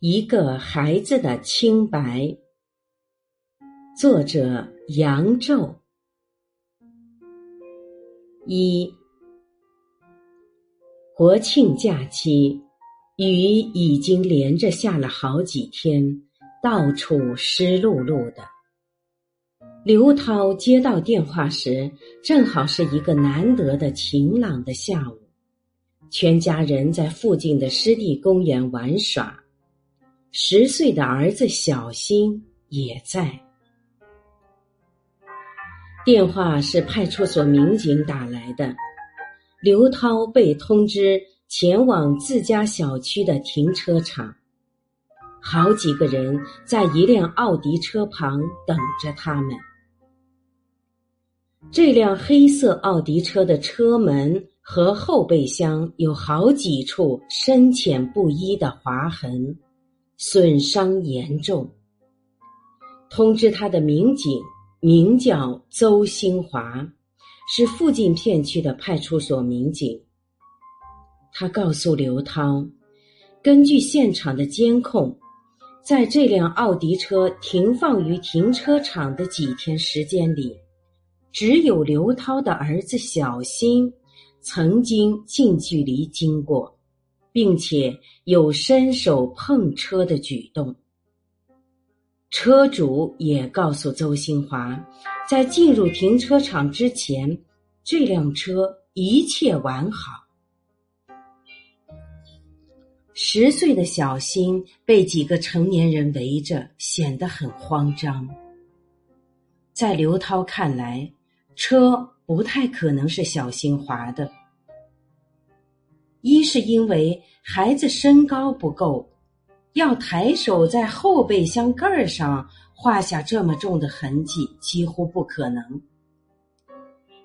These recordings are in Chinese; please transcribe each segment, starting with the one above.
一个孩子的清白，作者杨宙。一国庆假期，雨已经连着下了好几天，到处湿漉漉的。刘涛接到电话时，正好是一个难得的晴朗的下午，全家人在附近的湿地公园玩耍。十岁的儿子小新也在。电话是派出所民警打来的，刘涛被通知前往自家小区的停车场，好几个人在一辆奥迪车旁等着他们。这辆黑色奥迪车的车门和后备箱有好几处深浅不一的划痕。损伤严重。通知他的民警名叫邹兴华，是附近片区的派出所民警。他告诉刘涛，根据现场的监控，在这辆奥迪车停放于停车场的几天时间里，只有刘涛的儿子小新曾经近距离经过。并且有伸手碰车的举动。车主也告诉邹新华，在进入停车场之前，这辆车一切完好。十岁的小新被几个成年人围着，显得很慌张。在刘涛看来，车不太可能是小新华的。一是因为孩子身高不够，要抬手在后备箱盖儿上画下这么重的痕迹几乎不可能；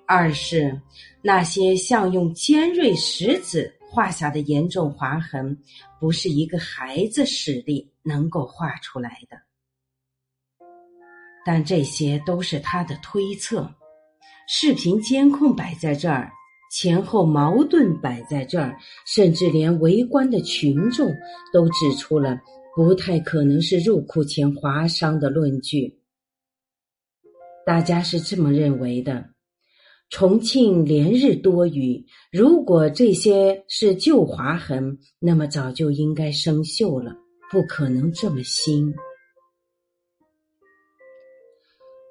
二是那些像用尖锐石子画下的严重划痕，不是一个孩子实力能够画出来的。但这些都是他的推测，视频监控摆在这儿。前后矛盾摆在这儿，甚至连围观的群众都指出了不太可能是入库前划伤的论据。大家是这么认为的：重庆连日多雨，如果这些是旧划痕，那么早就应该生锈了，不可能这么新。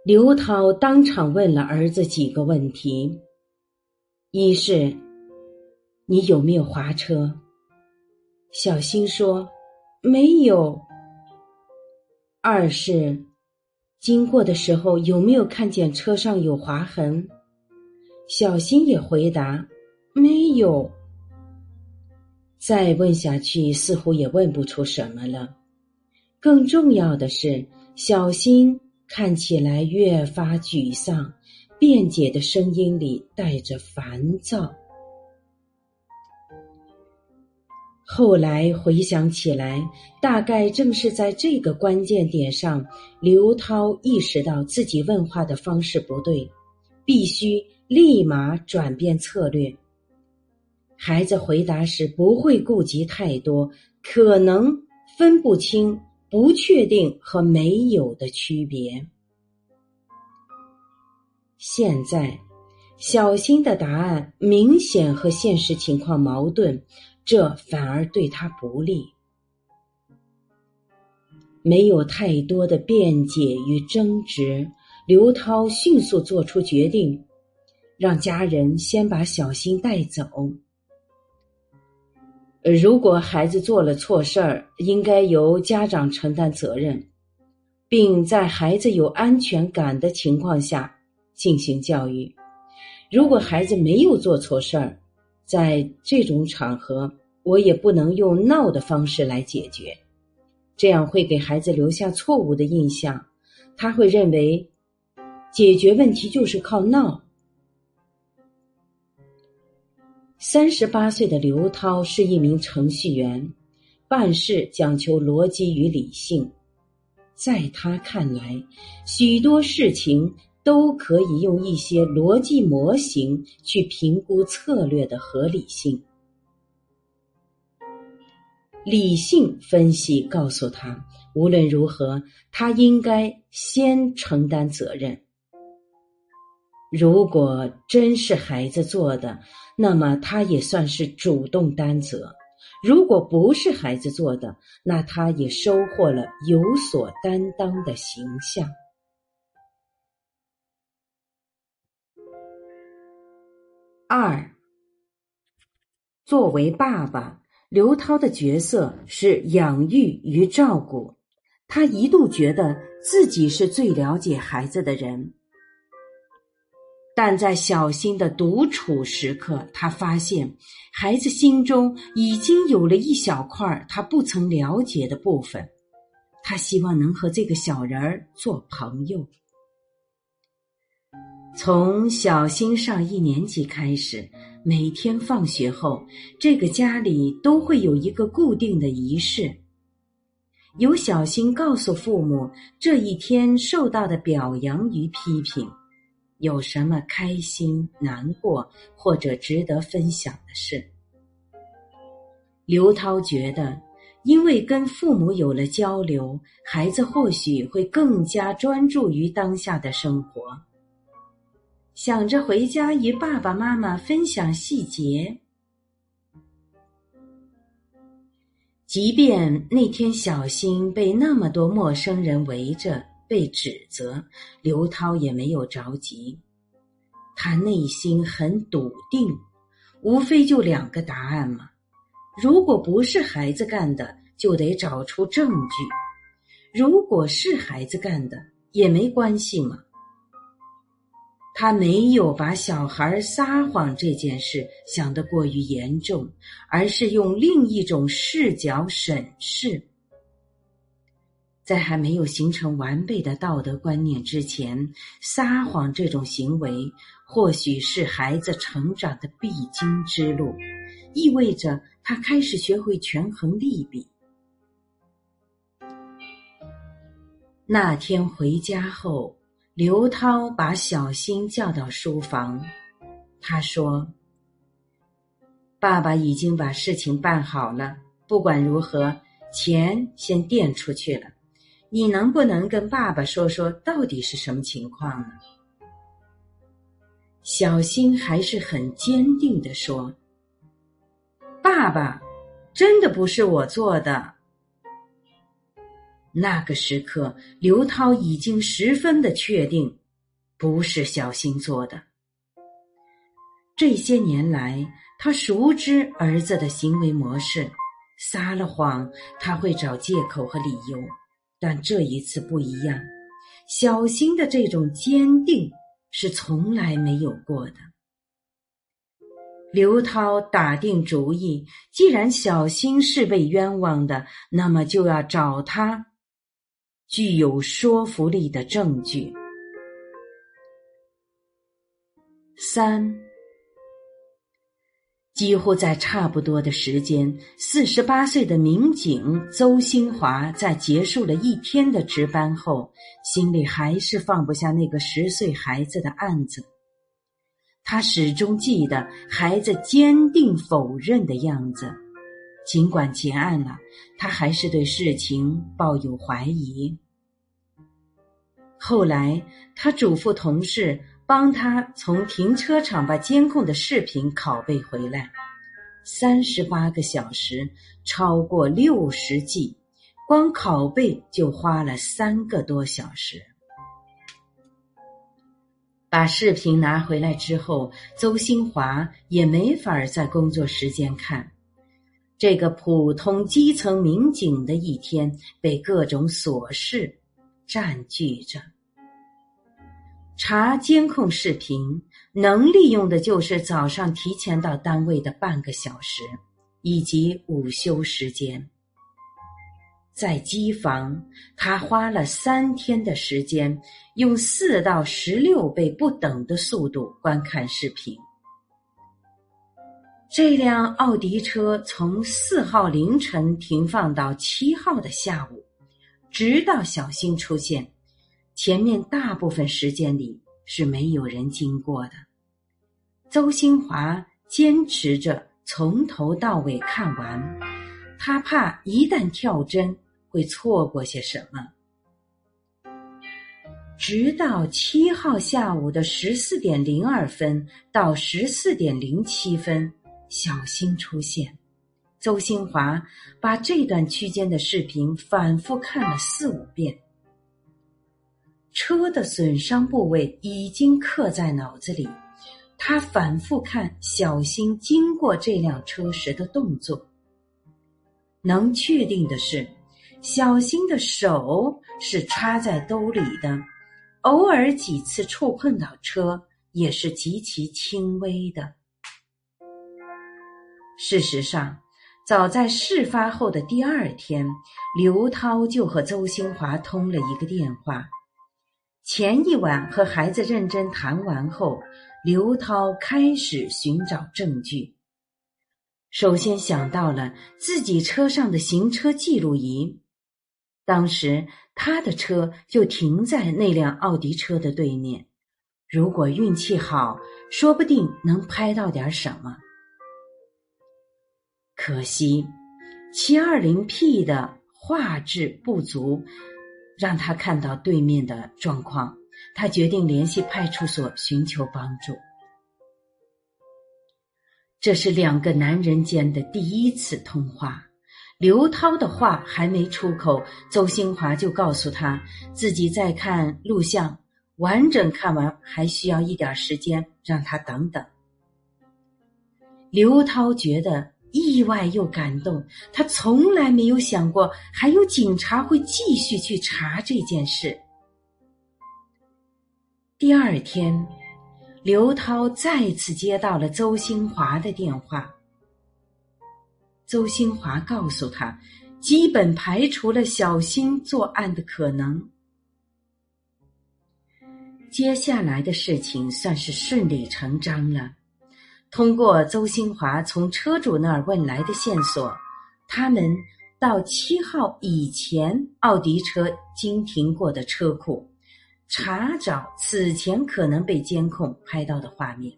刘涛当场问了儿子几个问题。一是，你有没有划车？小新说没有。二是，经过的时候有没有看见车上有划痕？小新也回答没有。再问下去，似乎也问不出什么了。更重要的是，小新看起来越发沮丧。辩解的声音里带着烦躁。后来回想起来，大概正是在这个关键点上，刘涛意识到自己问话的方式不对，必须立马转变策略。孩子回答时不会顾及太多，可能分不清不确定和没有的区别。现在，小新的答案明显和现实情况矛盾，这反而对他不利。没有太多的辩解与争执，刘涛迅速做出决定，让家人先把小新带走。如果孩子做了错事儿，应该由家长承担责任，并在孩子有安全感的情况下。进行教育。如果孩子没有做错事儿，在这种场合，我也不能用闹的方式来解决，这样会给孩子留下错误的印象。他会认为解决问题就是靠闹。三十八岁的刘涛是一名程序员，办事讲求逻辑与理性，在他看来，许多事情。都可以用一些逻辑模型去评估策略的合理性。理性分析告诉他，无论如何，他应该先承担责任。如果真是孩子做的，那么他也算是主动担责；如果不是孩子做的，那他也收获了有所担当的形象。二，作为爸爸，刘涛的角色是养育与照顾。他一度觉得自己是最了解孩子的人，但在小新的独处时刻，他发现孩子心中已经有了一小块他不曾了解的部分。他希望能和这个小人儿做朋友。从小新上一年级开始，每天放学后，这个家里都会有一个固定的仪式。由小新告诉父母这一天受到的表扬与批评，有什么开心、难过或者值得分享的事。刘涛觉得，因为跟父母有了交流，孩子或许会更加专注于当下的生活。想着回家与爸爸妈妈分享细节，即便那天小新被那么多陌生人围着被指责，刘涛也没有着急。他内心很笃定，无非就两个答案嘛：如果不是孩子干的，就得找出证据；如果是孩子干的，也没关系嘛。他没有把小孩撒谎这件事想得过于严重，而是用另一种视角审视。在还没有形成完备的道德观念之前，撒谎这种行为或许是孩子成长的必经之路，意味着他开始学会权衡利弊。那天回家后。刘涛把小新叫到书房，他说：“爸爸已经把事情办好了，不管如何，钱先垫出去了。你能不能跟爸爸说说，到底是什么情况呢？”小新还是很坚定的说：“爸爸，真的不是我做的。”那个时刻，刘涛已经十分的确定，不是小新做的。这些年来，他熟知儿子的行为模式，撒了谎他会找借口和理由，但这一次不一样，小新的这种坚定是从来没有过的。刘涛打定主意，既然小新是被冤枉的，那么就要找他。具有说服力的证据。三，几乎在差不多的时间，四十八岁的民警邹新华在结束了一天的值班后，心里还是放不下那个十岁孩子的案子。他始终记得孩子坚定否认的样子，尽管结案了，他还是对事情抱有怀疑。后来，他嘱咐同事帮他从停车场把监控的视频拷贝回来。三十八个小时，超过六十 G，光拷贝就花了三个多小时。把视频拿回来之后，邹新华也没法在工作时间看。这个普通基层民警的一天，被各种琐事占据着。查监控视频能利用的就是早上提前到单位的半个小时，以及午休时间。在机房，他花了三天的时间，用四到十六倍不等的速度观看视频。这辆奥迪车从四号凌晨停放到七号的下午，直到小新出现。前面大部分时间里是没有人经过的。邹新华坚持着从头到尾看完，他怕一旦跳针会错过些什么。直到七号下午的十四点零二分到十四点零七分，小新出现。周新华把这段区间的视频反复看了四五遍。车的损伤部位已经刻在脑子里，他反复看小新经过这辆车时的动作。能确定的是，小新的手是插在兜里的，偶尔几次触碰到车也是极其轻微的。事实上，早在事发后的第二天，刘涛就和周兴华通了一个电话。前一晚和孩子认真谈完后，刘涛开始寻找证据。首先想到了自己车上的行车记录仪，当时他的车就停在那辆奥迪车的对面。如果运气好，说不定能拍到点什么。可惜，七二零 P 的画质不足。让他看到对面的状况，他决定联系派出所寻求帮助。这是两个男人间的第一次通话。刘涛的话还没出口，邹新华就告诉他自己在看录像，完整看完还需要一点时间，让他等等。刘涛觉得。意外又感动，他从来没有想过还有警察会继续去查这件事。第二天，刘涛再次接到了周新华的电话。周新华告诉他，基本排除了小新作案的可能。接下来的事情算是顺理成章了。通过邹新华从车主那儿问来的线索，他们到七号以前奥迪车经停过的车库，查找此前可能被监控拍到的画面。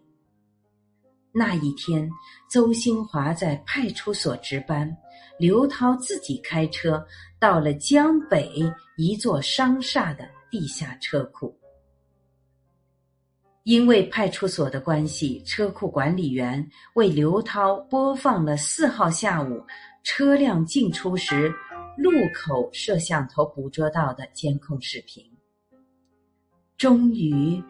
那一天，周新华在派出所值班，刘涛自己开车到了江北一座商厦的地下车库。因为派出所的关系，车库管理员为刘涛播放了四号下午车辆进出时路口摄像头捕捉到的监控视频。终于，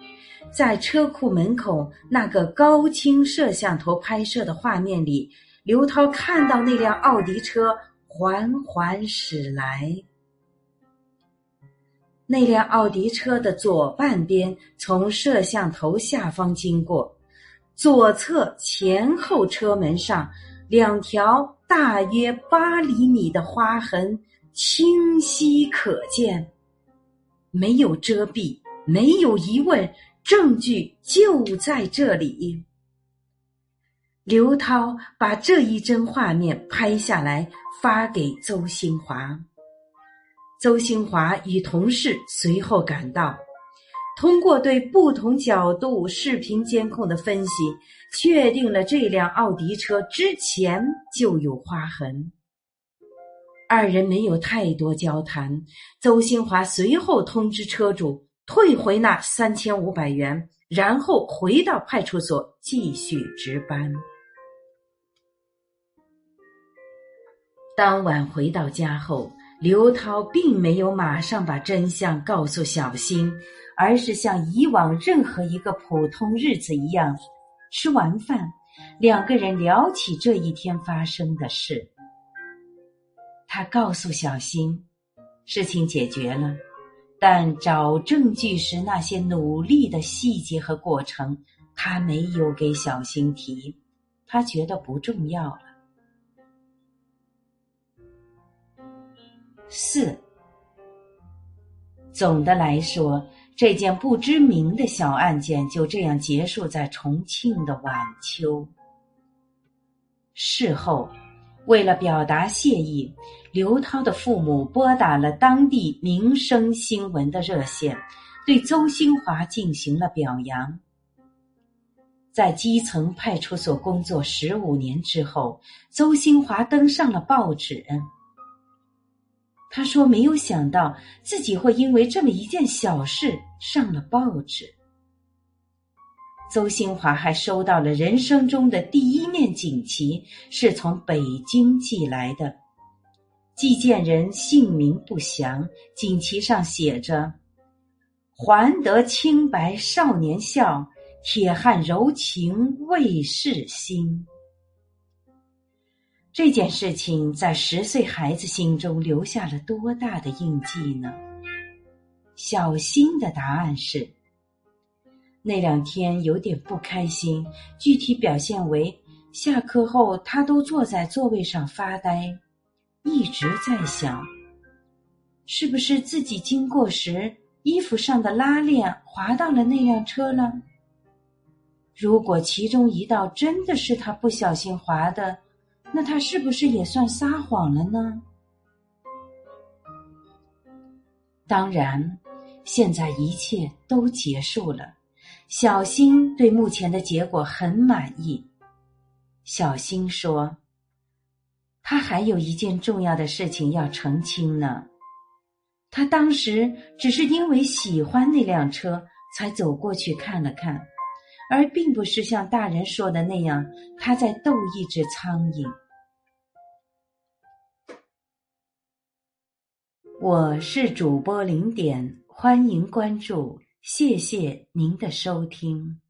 在车库门口那个高清摄像头拍摄的画面里，刘涛看到那辆奥迪车缓缓驶来。那辆奥迪车的左半边从摄像头下方经过，左侧前后车门上两条大约八厘米的划痕清晰可见，没有遮蔽，没有疑问，证据就在这里。刘涛把这一帧画面拍下来，发给周新华。邹新华与同事随后赶到，通过对不同角度视频监控的分析，确定了这辆奥迪车之前就有划痕。二人没有太多交谈，邹新华随后通知车主退回那三千五百元，然后回到派出所继续值班。当晚回到家后。刘涛并没有马上把真相告诉小新，而是像以往任何一个普通日子一样，吃完饭，两个人聊起这一天发生的事。他告诉小新，事情解决了，但找证据时那些努力的细节和过程，他没有给小新提，他觉得不重要。四。总的来说，这件不知名的小案件就这样结束在重庆的晚秋。事后，为了表达谢意，刘涛的父母拨打了当地民生新闻的热线，对邹新华进行了表扬。在基层派出所工作十五年之后，邹兴华登上了报纸。他说：“没有想到自己会因为这么一件小事上了报纸。”邹兴华还收到了人生中的第一面锦旗，是从北京寄来的。寄件人姓名不详，锦旗上写着：“还得清白少年笑。”铁汉柔情未逝心。这件事情在十岁孩子心中留下了多大的印记呢？小新的答案是：那两天有点不开心，具体表现为下课后他都坐在座位上发呆，一直在想，是不是自己经过时衣服上的拉链滑到了那辆车了。如果其中一道真的是他不小心划的，那他是不是也算撒谎了呢？当然，现在一切都结束了。小新对目前的结果很满意。小新说：“他还有一件重要的事情要澄清呢。他当时只是因为喜欢那辆车，才走过去看了看。”而并不是像大人说的那样，他在逗一只苍蝇。我是主播零点，欢迎关注，谢谢您的收听。